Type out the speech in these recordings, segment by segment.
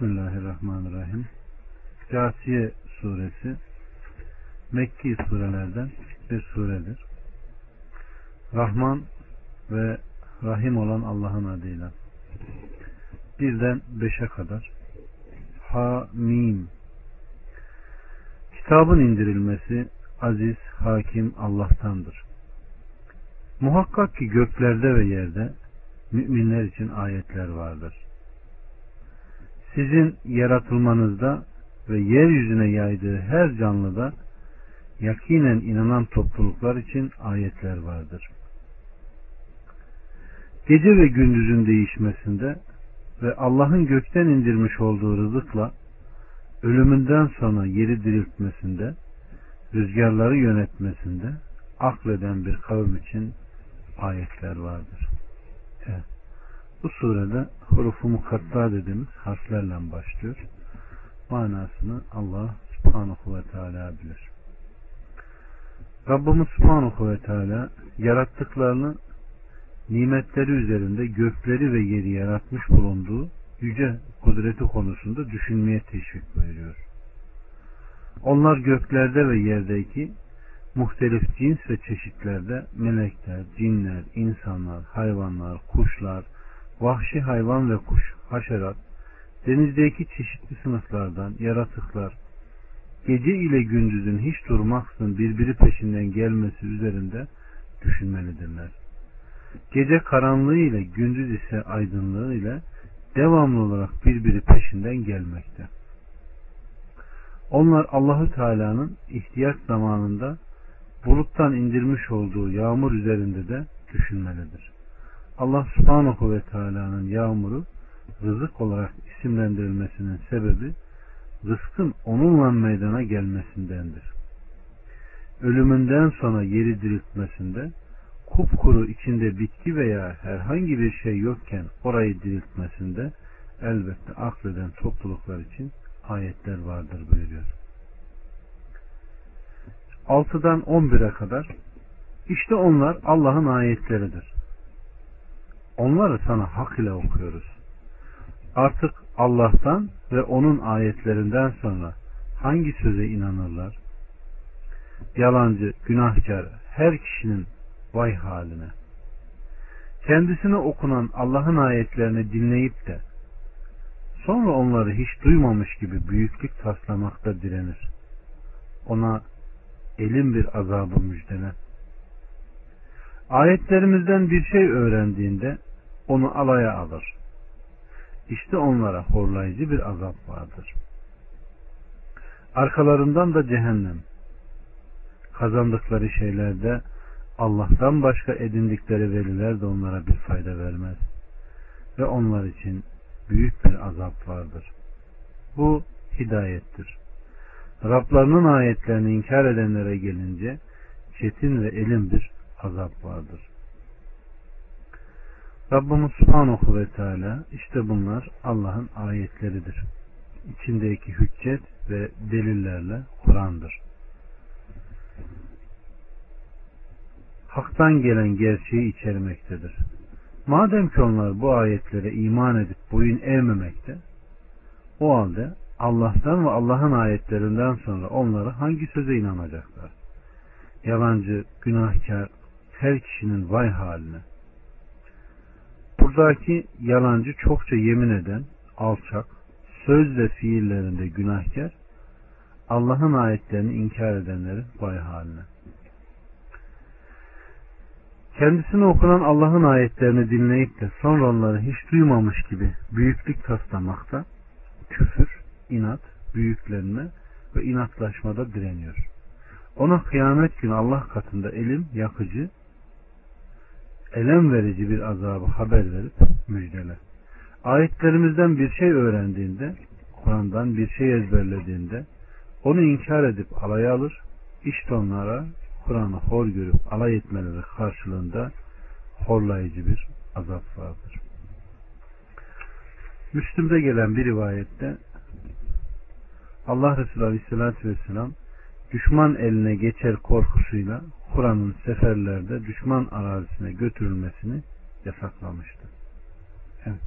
Bismillahirrahmanirrahim. Câsiye suresi Mekki surelerden bir suredir. Rahman ve Rahim olan Allah'ın adıyla. Birden beşe kadar. Ha, Mim. Kitabın indirilmesi aziz, hakim Allah'tandır. Muhakkak ki göklerde ve yerde müminler için ayetler vardır. Sizin yaratılmanızda ve yeryüzüne yaydığı her canlıda yakinen inanan topluluklar için ayetler vardır. Gece ve gündüzün değişmesinde ve Allah'ın gökten indirmiş olduğu rızıkla ölümünden sonra yeri diriltmesinde, rüzgarları yönetmesinde akleden bir kavim için ayetler vardır. Evet. Bu surede hurufu mukatta dediğimiz harflerle başlıyor. Manasını Allah subhanahu ve teala bilir. Rabbimiz subhanahu ve teala yarattıklarını nimetleri üzerinde gökleri ve yeri yaratmış bulunduğu yüce kudreti konusunda düşünmeye teşvik buyuruyor. Onlar göklerde ve yerdeki muhtelif cins ve çeşitlerde melekler, cinler, insanlar, hayvanlar, kuşlar, vahşi hayvan ve kuş, haşerat, denizdeki çeşitli sınıflardan yaratıklar, gece ile gündüzün hiç durmaksızın birbiri peşinden gelmesi üzerinde düşünmelidirler. Gece karanlığı ile gündüz ise aydınlığı ile devamlı olarak birbiri peşinden gelmekte. Onlar Allahü Teala'nın ihtiyaç zamanında buluttan indirmiş olduğu yağmur üzerinde de düşünmelidir. Allah subhanahu ve teala'nın yağmuru rızık olarak isimlendirilmesinin sebebi rızkın onunla meydana gelmesindendir. Ölümünden sonra yeri diriltmesinde kupkuru içinde bitki veya herhangi bir şey yokken orayı diriltmesinde elbette akleden topluluklar için ayetler vardır buyuruyor. 6'dan 11'e kadar işte onlar Allah'ın ayetleridir. Onları sana hak ile okuyoruz. Artık Allah'tan ve onun ayetlerinden sonra hangi söze inanırlar? Yalancı, günahkar, her kişinin vay haline. Kendisine okunan Allah'ın ayetlerini dinleyip de sonra onları hiç duymamış gibi büyüklük taslamakta direnir. Ona elin bir azabı müjdele. Ayetlerimizden bir şey öğrendiğinde onu alaya alır. İşte onlara horlayıcı bir azap vardır. Arkalarından da cehennem. Kazandıkları şeylerde Allah'tan başka edindikleri veliler de onlara bir fayda vermez. Ve onlar için büyük bir azap vardır. Bu hidayettir. Rablarının ayetlerini inkar edenlere gelince çetin ve elin bir azap vardır. Rabbimiz Subhanahu ve Teala işte bunlar Allah'ın ayetleridir. İçindeki hüccet ve delillerle Kur'an'dır. Hak'tan gelen gerçeği içermektedir. Madem ki onlar bu ayetlere iman edip boyun eğmemekte, o halde Allah'tan ve Allah'ın ayetlerinden sonra onları hangi söze inanacaklar? Yalancı, günahkar, her kişinin vay haline. Buradaki yalancı çokça yemin eden, alçak, söz ve fiillerinde günahkar, Allah'ın ayetlerini inkar edenlerin vay haline. Kendisine okunan Allah'ın ayetlerini dinleyip de sonra onları hiç duymamış gibi büyüklük taslamakta, küfür, inat, büyüklenme ve inatlaşmada direniyor. Ona kıyamet günü Allah katında elim yakıcı, elem verici bir azabı haber verip müjdele. Ayetlerimizden bir şey öğrendiğinde, Kur'an'dan bir şey ezberlediğinde, onu inkar edip alay alır, işte onlara Kur'an'ı hor görüp alay etmeleri karşılığında horlayıcı bir azap vardır. Müslüm'de gelen bir rivayette Allah Resulü Aleyhisselatü Vesselam düşman eline geçer korkusuyla Kur'an'ın seferlerde düşman arazisine götürülmesini yasaklamıştı. Evet.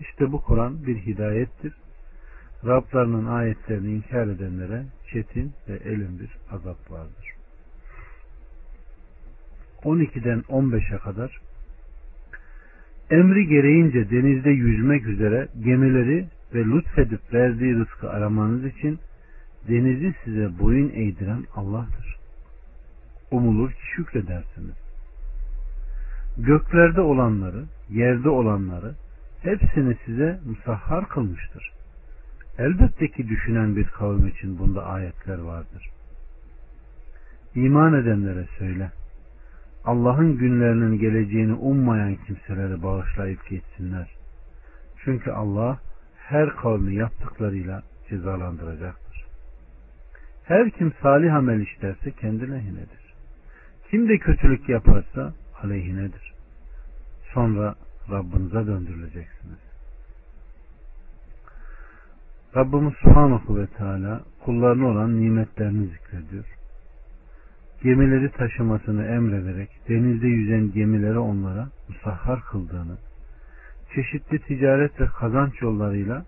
İşte bu Kur'an bir hidayettir Rablarının ayetlerini inkar edenlere çetin ve elin bir azap vardır. 12'den 15'e kadar emri gereğince denizde yüzmek üzere gemileri ve lütfedip verdiği rızkı aramanız için denizi size boyun eğdiren Allah'tır. Umulur ki şükredersiniz. Göklerde olanları, yerde olanları hepsini size musahhar kılmıştır. Elbette ki düşünen bir kavim için bunda ayetler vardır. İman edenlere söyle. Allah'ın günlerinin geleceğini ummayan kimseleri bağışlayıp geçsinler. Çünkü Allah her kavmi yaptıklarıyla cezalandıracaktır. Her kim salih amel işlerse kendi lehinedir. Kim de kötülük yaparsa aleyhinedir. Sonra Rabbinize döndürüleceksiniz. Rabbimiz Subhanahu ve Teala kullarına olan nimetlerini zikrediyor. Gemileri taşımasını emrederek denizde yüzen gemileri onlara musahhar kıldığını, çeşitli ticaret ve kazanç yollarıyla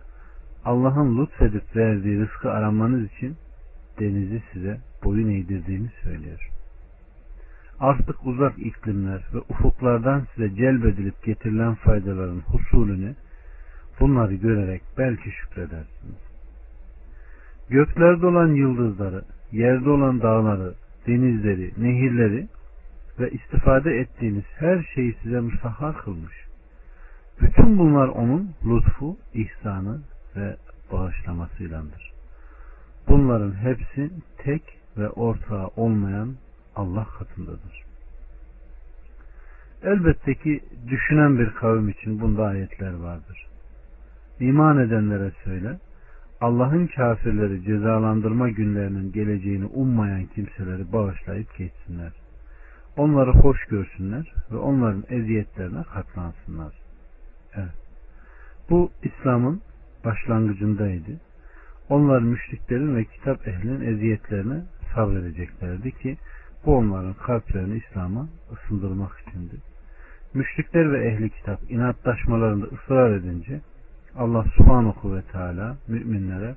Allah'ın lütfedip verdiği rızkı aramanız için denizi size boyun eğdirdiğini söylüyor. Artık uzak iklimler ve ufuklardan size celbedilip getirilen faydaların husulünü bunları görerek belki şükredersiniz. Göklerde olan yıldızları, yerde olan dağları, denizleri, nehirleri ve istifade ettiğiniz her şeyi size musahhar kılmış. Bütün bunlar onun lütfu, ihsanı ve bağışlamasıylandır. Bunların hepsi tek ve ortağı olmayan Allah katındadır. Elbette ki düşünen bir kavim için bunda ayetler vardır. İman edenlere söyle, Allah'ın kafirleri cezalandırma günlerinin geleceğini ummayan kimseleri bağışlayıp geçsinler. Onları hoş görsünler ve onların eziyetlerine katlansınlar. Evet. Bu İslam'ın başlangıcındaydı. Onlar müşriklerin ve kitap ehlinin eziyetlerine sabredeceklerdi ki bu onların kalplerini İslam'a ısındırmak içindi. Müşrikler ve ehli kitap inatlaşmalarında ısrar edince Allah subhanahu ve teala müminlere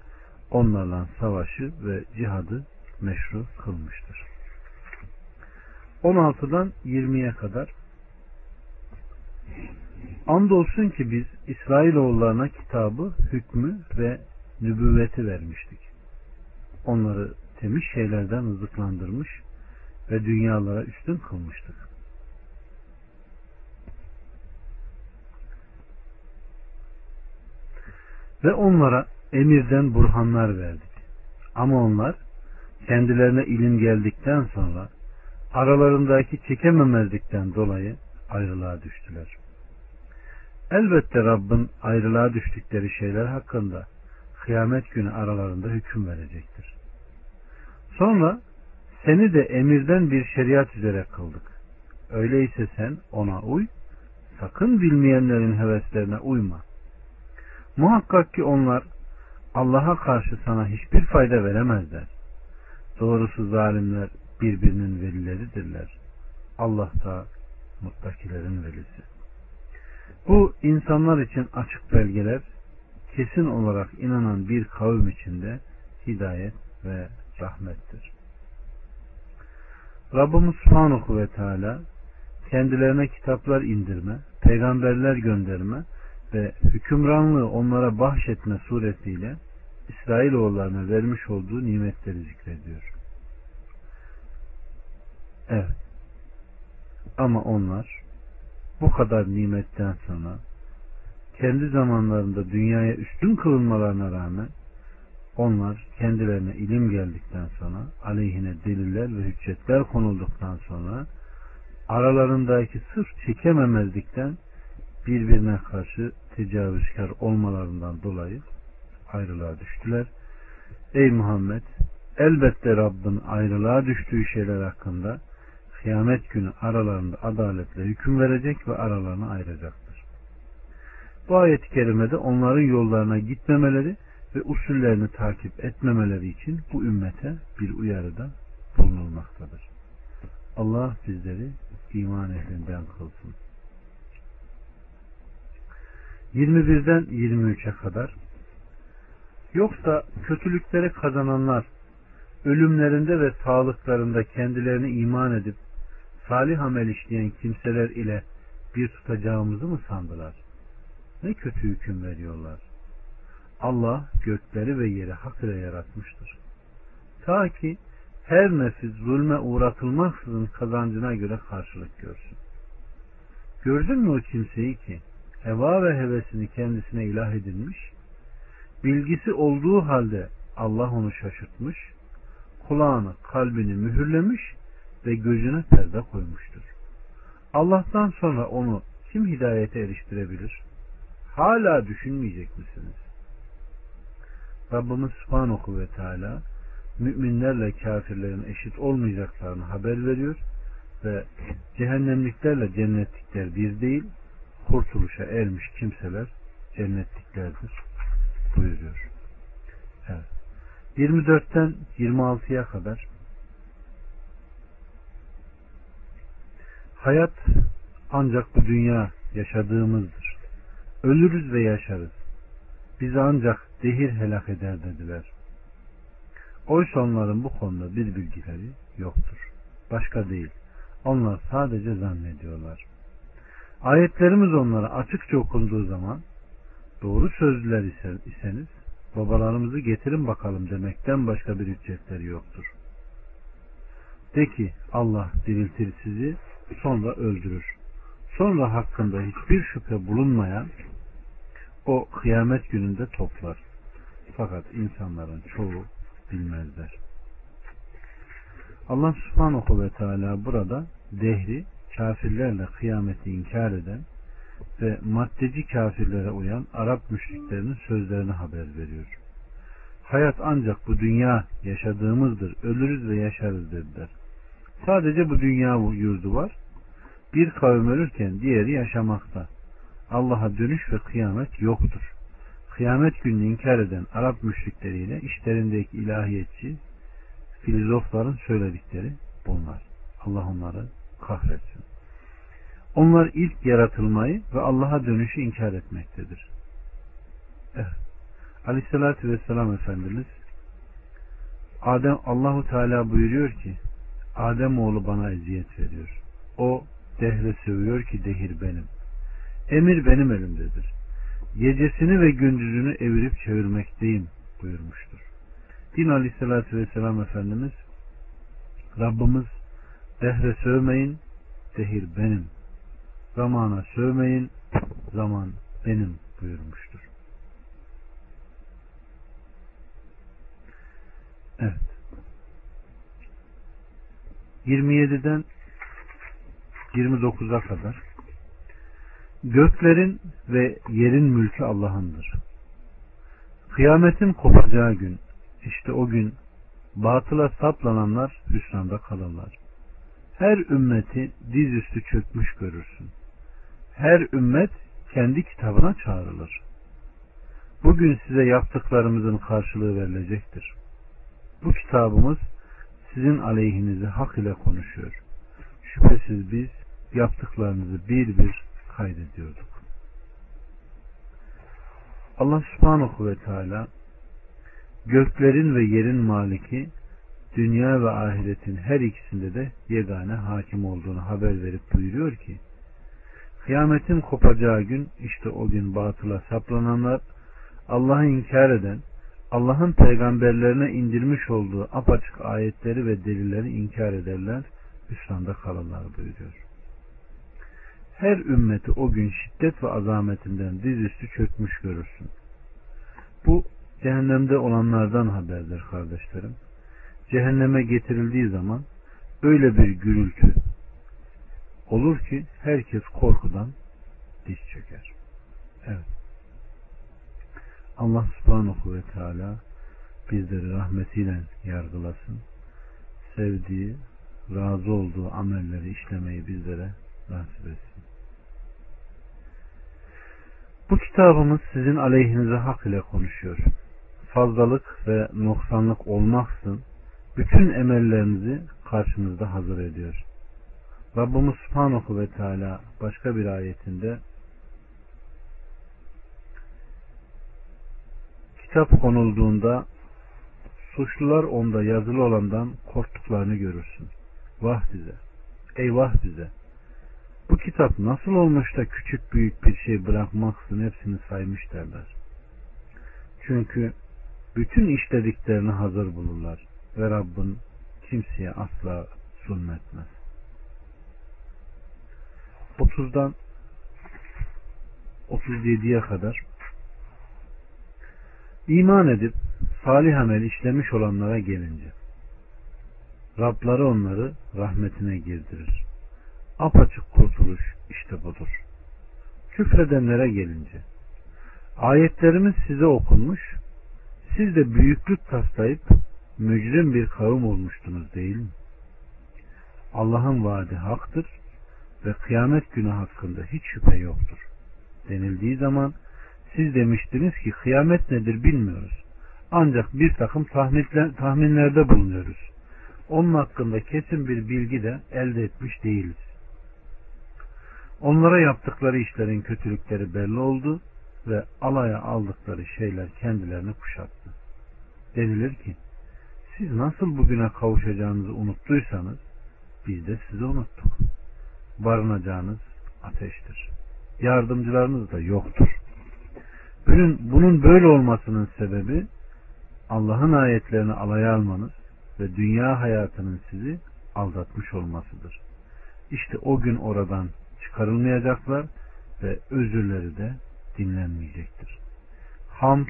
onlarla savaşı ve cihadı meşru kılmıştır. 16'dan 20'ye kadar Andolsun ki biz İsrailoğullarına kitabı, hükmü ve nübüvveti vermiştik. Onları temiz şeylerden rızıklandırmış ve dünyalara üstün kılmıştık. Ve onlara emirden burhanlar verdik. Ama onlar kendilerine ilim geldikten sonra aralarındaki çekememezlikten dolayı ayrılığa düştüler. Elbette Rabbin ayrılığa düştükleri şeyler hakkında kıyamet günü aralarında hüküm verecektir. Sonra seni de emirden bir şeriat üzere kıldık. Öyleyse sen ona uy, sakın bilmeyenlerin heveslerine uyma. Muhakkak ki onlar Allah'a karşı sana hiçbir fayda veremezler. Doğrusu zalimler birbirinin velileridirler. Allah da muttakilerin velisi. Bu insanlar için açık belgeler, kesin olarak inanan bir kavim içinde hidayet ve rahmettir. Rabbimiz Subhanahu ve Teala kendilerine kitaplar indirme, peygamberler gönderme ve hükümranlığı onlara bahşetme suretiyle İsrailoğullarına vermiş olduğu nimetleri zikrediyor. Evet. Ama onlar bu kadar nimetten sonra kendi zamanlarında dünyaya üstün kılınmalarına rağmen onlar kendilerine ilim geldikten sonra aleyhine deliller ve hüccetler konulduktan sonra aralarındaki sırf çekememezlikten birbirine karşı tecavüzkar olmalarından dolayı ayrılığa düştüler. Ey Muhammed elbette Rabbin ayrılığa düştüğü şeyler hakkında kıyamet günü aralarında adaletle hüküm verecek ve aralarını ayıracaktır. Bu ayet-i kerimede onların yollarına gitmemeleri ve usullerini takip etmemeleri için bu ümmete bir uyarıda bulunulmaktadır. Allah bizleri iman ehlinden kılsın. 21'den 23'e kadar Yoksa kötülükleri kazananlar ölümlerinde ve sağlıklarında kendilerini iman edip salih amel işleyen kimseler ile bir tutacağımızı mı sandılar? Ne kötü hüküm veriyorlar. Allah gökleri ve yeri hak ile yaratmıştır. Ta ki her nefis zulme uğratılmaksızın kazancına göre karşılık görsün. Gördün mü o kimseyi ki heva ve hevesini kendisine ilah edilmiş, bilgisi olduğu halde Allah onu şaşırtmış, kulağını, kalbini mühürlemiş ve gözüne perde koymuştur. Allah'tan sonra onu kim hidayete eriştirebilir? Hala düşünmeyecek misiniz? Rabbimiz Subhanahu ve Teala müminlerle kafirlerin eşit olmayacaklarını haber veriyor ve cehennemliklerle cennetlikler bir değil, kurtuluşa ermiş kimseler cennetliklerdir buyuruyor. Evet. 24'ten 26'ya kadar Hayat ancak bu dünya yaşadığımızdır. Ölürüz ve yaşarız. Bizi ancak dehir helak eder dediler. Oysa onların bu konuda bir bilgileri yoktur. Başka değil. Onlar sadece zannediyorlar. Ayetlerimiz onlara açıkça okunduğu zaman doğru sözlüler iseniz babalarımızı getirin bakalım demekten başka bir ücretleri yoktur. De ki Allah diriltir sizi sonra öldürür. Sonra hakkında hiçbir şüphe bulunmayan o kıyamet gününde toplar. Fakat insanların çoğu bilmezler. Allah subhanahu ve teala burada dehri kafirlerle kıyameti inkar eden ve maddeci kafirlere uyan Arap müşriklerinin sözlerini haber veriyor. Hayat ancak bu dünya yaşadığımızdır, ölürüz ve yaşarız dediler. Sadece bu dünya yurdu var. Bir kavim ölürken diğeri yaşamakta. Allah'a dönüş ve kıyamet yoktur. Kıyamet gününü inkar eden Arap müşrikleriyle işlerindeki ilahiyetçi filozofların söyledikleri bunlar. Allah onları kahretsin. Onlar ilk yaratılmayı ve Allah'a dönüşü inkar etmektedir. Evet. Aleyhissalatü Vesselam Efendimiz Adem Allahu Teala buyuruyor ki Adem oğlu bana eziyet veriyor. O dehre sövüyor ki dehir benim. Emir benim elimdedir. Gecesini ve gündüzünü evirip çevirmekteyim buyurmuştur. Din Aleyhisselatü Vesselam Efendimiz Rabbimiz dehre sövmeyin, dehir benim. Zamana sövmeyin, zaman benim buyurmuştur. Evet. 27'den 29'a kadar Göklerin ve yerin mülkü Allah'ındır. Kıyametin kopacağı gün, işte o gün batıla saplananlar hüsranda kalırlar. Her ümmeti dizüstü çökmüş görürsün. Her ümmet kendi kitabına çağrılır. Bugün size yaptıklarımızın karşılığı verilecektir. Bu kitabımız sizin aleyhinize hak ile konuşuyor. Şüphesiz biz yaptıklarınızı bir bir kaydediyorduk. Allah subhanahu ve teala göklerin ve yerin maliki dünya ve ahiretin her ikisinde de yegane hakim olduğunu haber verip buyuruyor ki kıyametin kopacağı gün işte o gün batıla saplananlar Allah'ı inkar eden Allah'ın peygamberlerine indirmiş olduğu apaçık ayetleri ve delilleri inkar ederler, hüsranda kalırlar buyuruyor. Her ümmeti o gün şiddet ve azametinden dizüstü çökmüş görürsün. Bu cehennemde olanlardan haberdir kardeşlerim. Cehenneme getirildiği zaman öyle bir gürültü olur ki herkes korkudan diş çöker. Evet. Allah subhanahu ve teala bizleri rahmetiyle yargılasın. Sevdiği, razı olduğu amelleri işlemeyi bizlere nasip etsin. Bu kitabımız sizin aleyhinize hak ile konuşuyor. Fazlalık ve noksanlık olmaksın bütün emellerinizi karşınızda hazır ediyor. Rabbimiz Subhanahu ve Teala başka bir ayetinde kitap konulduğunda suçlular onda yazılı olandan korktuklarını görürsün. Vah bize, eyvah bize. Bu kitap nasıl olmuş da küçük büyük bir şey bırakmaksın hepsini saymış derler. Çünkü bütün işlediklerini hazır bulurlar ve Rabbin kimseye asla zulmetmez. 30'dan 37'ye kadar iman edip salih amel işlemiş olanlara gelince Rabları onları rahmetine girdirir. Apaçık kurtuluş işte budur. Küfredenlere gelince ayetlerimiz size okunmuş siz de büyüklük taslayıp mücrim bir kavim olmuştunuz değil mi? Allah'ın vaadi haktır ve kıyamet günü hakkında hiç şüphe yoktur. Denildiği zaman siz demiştiniz ki kıyamet nedir bilmiyoruz. Ancak bir takım tahminlerde bulunuyoruz. Onun hakkında kesin bir bilgi de elde etmiş değiliz. Onlara yaptıkları işlerin kötülükleri belli oldu ve alaya aldıkları şeyler kendilerini kuşattı. Denilir ki siz nasıl bugüne kavuşacağınızı unuttuysanız biz de sizi unuttuk. Barınacağınız ateştir. Yardımcılarınız da yoktur. Bunun, bunun böyle olmasının sebebi Allah'ın ayetlerini alaya almanız ve dünya hayatının sizi aldatmış olmasıdır. İşte o gün oradan çıkarılmayacaklar ve özürleri de dinlenmeyecektir. Hamd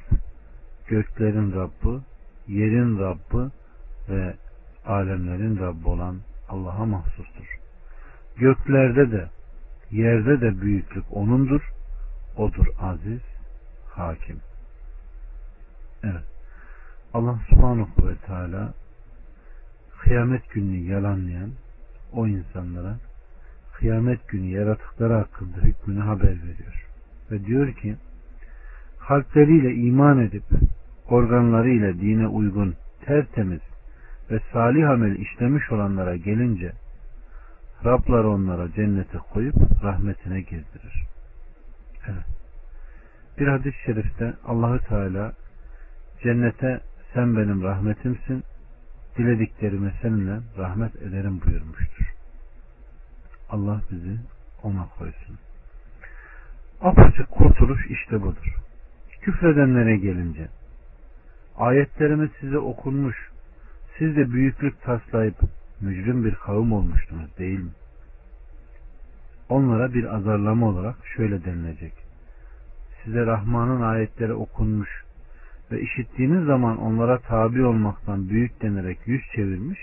göklerin Rabbi, yerin Rabbi ve alemlerin Rabbi olan Allah'a mahsustur. Göklerde de yerde de büyüklük O'nundur. O'dur aziz, hakim. Evet. Allah subhanahu ve teala kıyamet gününü yalanlayan o insanlara kıyamet günü yaratıkları hakkında hükmünü haber veriyor. Ve diyor ki kalpleriyle iman edip organlarıyla dine uygun tertemiz ve salih amel işlemiş olanlara gelince Rablar onlara cennete koyup rahmetine gezdirir. Evet. Bir hadis-i şerifte Allahü Teala cennete sen benim rahmetimsin dilediklerime seninle rahmet ederim buyurmuştur. Allah bizi ona koysun. Apaçık kurtuluş işte budur. Küfredenlere gelince ayetlerimiz size okunmuş siz de büyüklük taslayıp mücrim bir kavim olmuştunuz değil mi? Onlara bir azarlama olarak şöyle denilecek. Size Rahman'ın ayetleri okunmuş ve işittiğiniz zaman onlara tabi olmaktan büyük denerek yüz çevirmiş,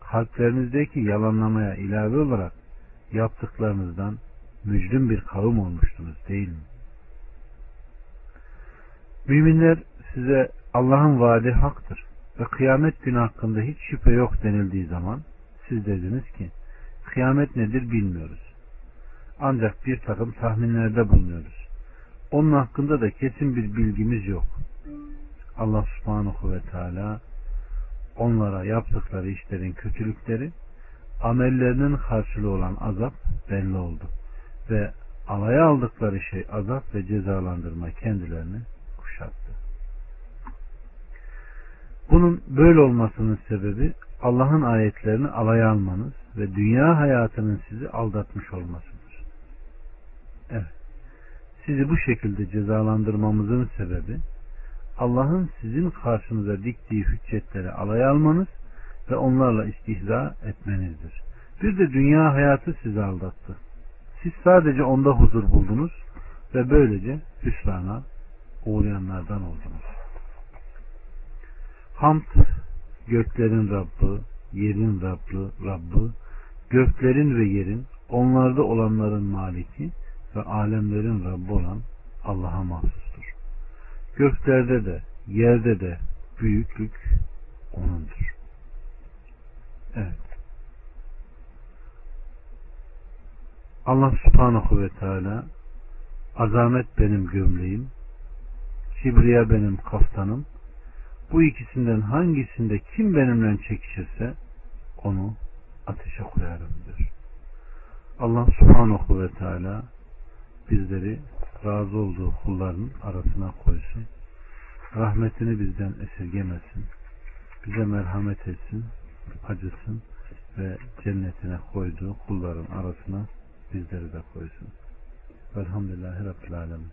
kalplerinizdeki yalanlamaya ilave olarak yaptıklarınızdan mücrim bir kavim olmuştunuz değil mi? Müminler size Allah'ın vaadi haktır ve kıyamet günü hakkında hiç şüphe yok denildiği zaman siz dediniz ki kıyamet nedir bilmiyoruz. Ancak bir takım tahminlerde bulunuyoruz. Onun hakkında da kesin bir bilgimiz yok. Allah subhanahu ve teala onlara yaptıkları işlerin kötülükleri amellerinin karşılığı olan azap belli oldu. Ve alaya aldıkları şey azap ve cezalandırma kendilerini kuşattı. Bunun böyle olmasının sebebi Allah'ın ayetlerini alaya almanız ve dünya hayatının sizi aldatmış olmasıdır. Evet. Sizi bu şekilde cezalandırmamızın sebebi Allah'ın sizin karşınıza diktiği hüccetleri alay almanız ve onlarla istihza etmenizdir. Bir de dünya hayatı sizi aldattı. Siz sadece onda huzur buldunuz ve böylece hüsrana uğrayanlardan oldunuz. Hamd göklerin Rabbi, yerin Rabbi, Rabbi, göklerin ve yerin, onlarda olanların maliki ve alemlerin Rabbi olan Allah'a mahsustur. Göklerde de, yerde de büyüklük O'nundur. Evet. Allah subhanahu ve teala azamet benim gömleğim, kibriya benim kaftanım, bu ikisinden hangisinde kim benimle çekişirse onu ateşe koyarım diyor. Allah subhanahu ve teala bizleri razı olduğu kullarının arasına koysun. Rahmetini bizden esirgemesin. Bize merhamet etsin, acısın ve cennetine koyduğu kulların arasına bizleri de koysun. Velhamdülillahi Rabbil Alemin.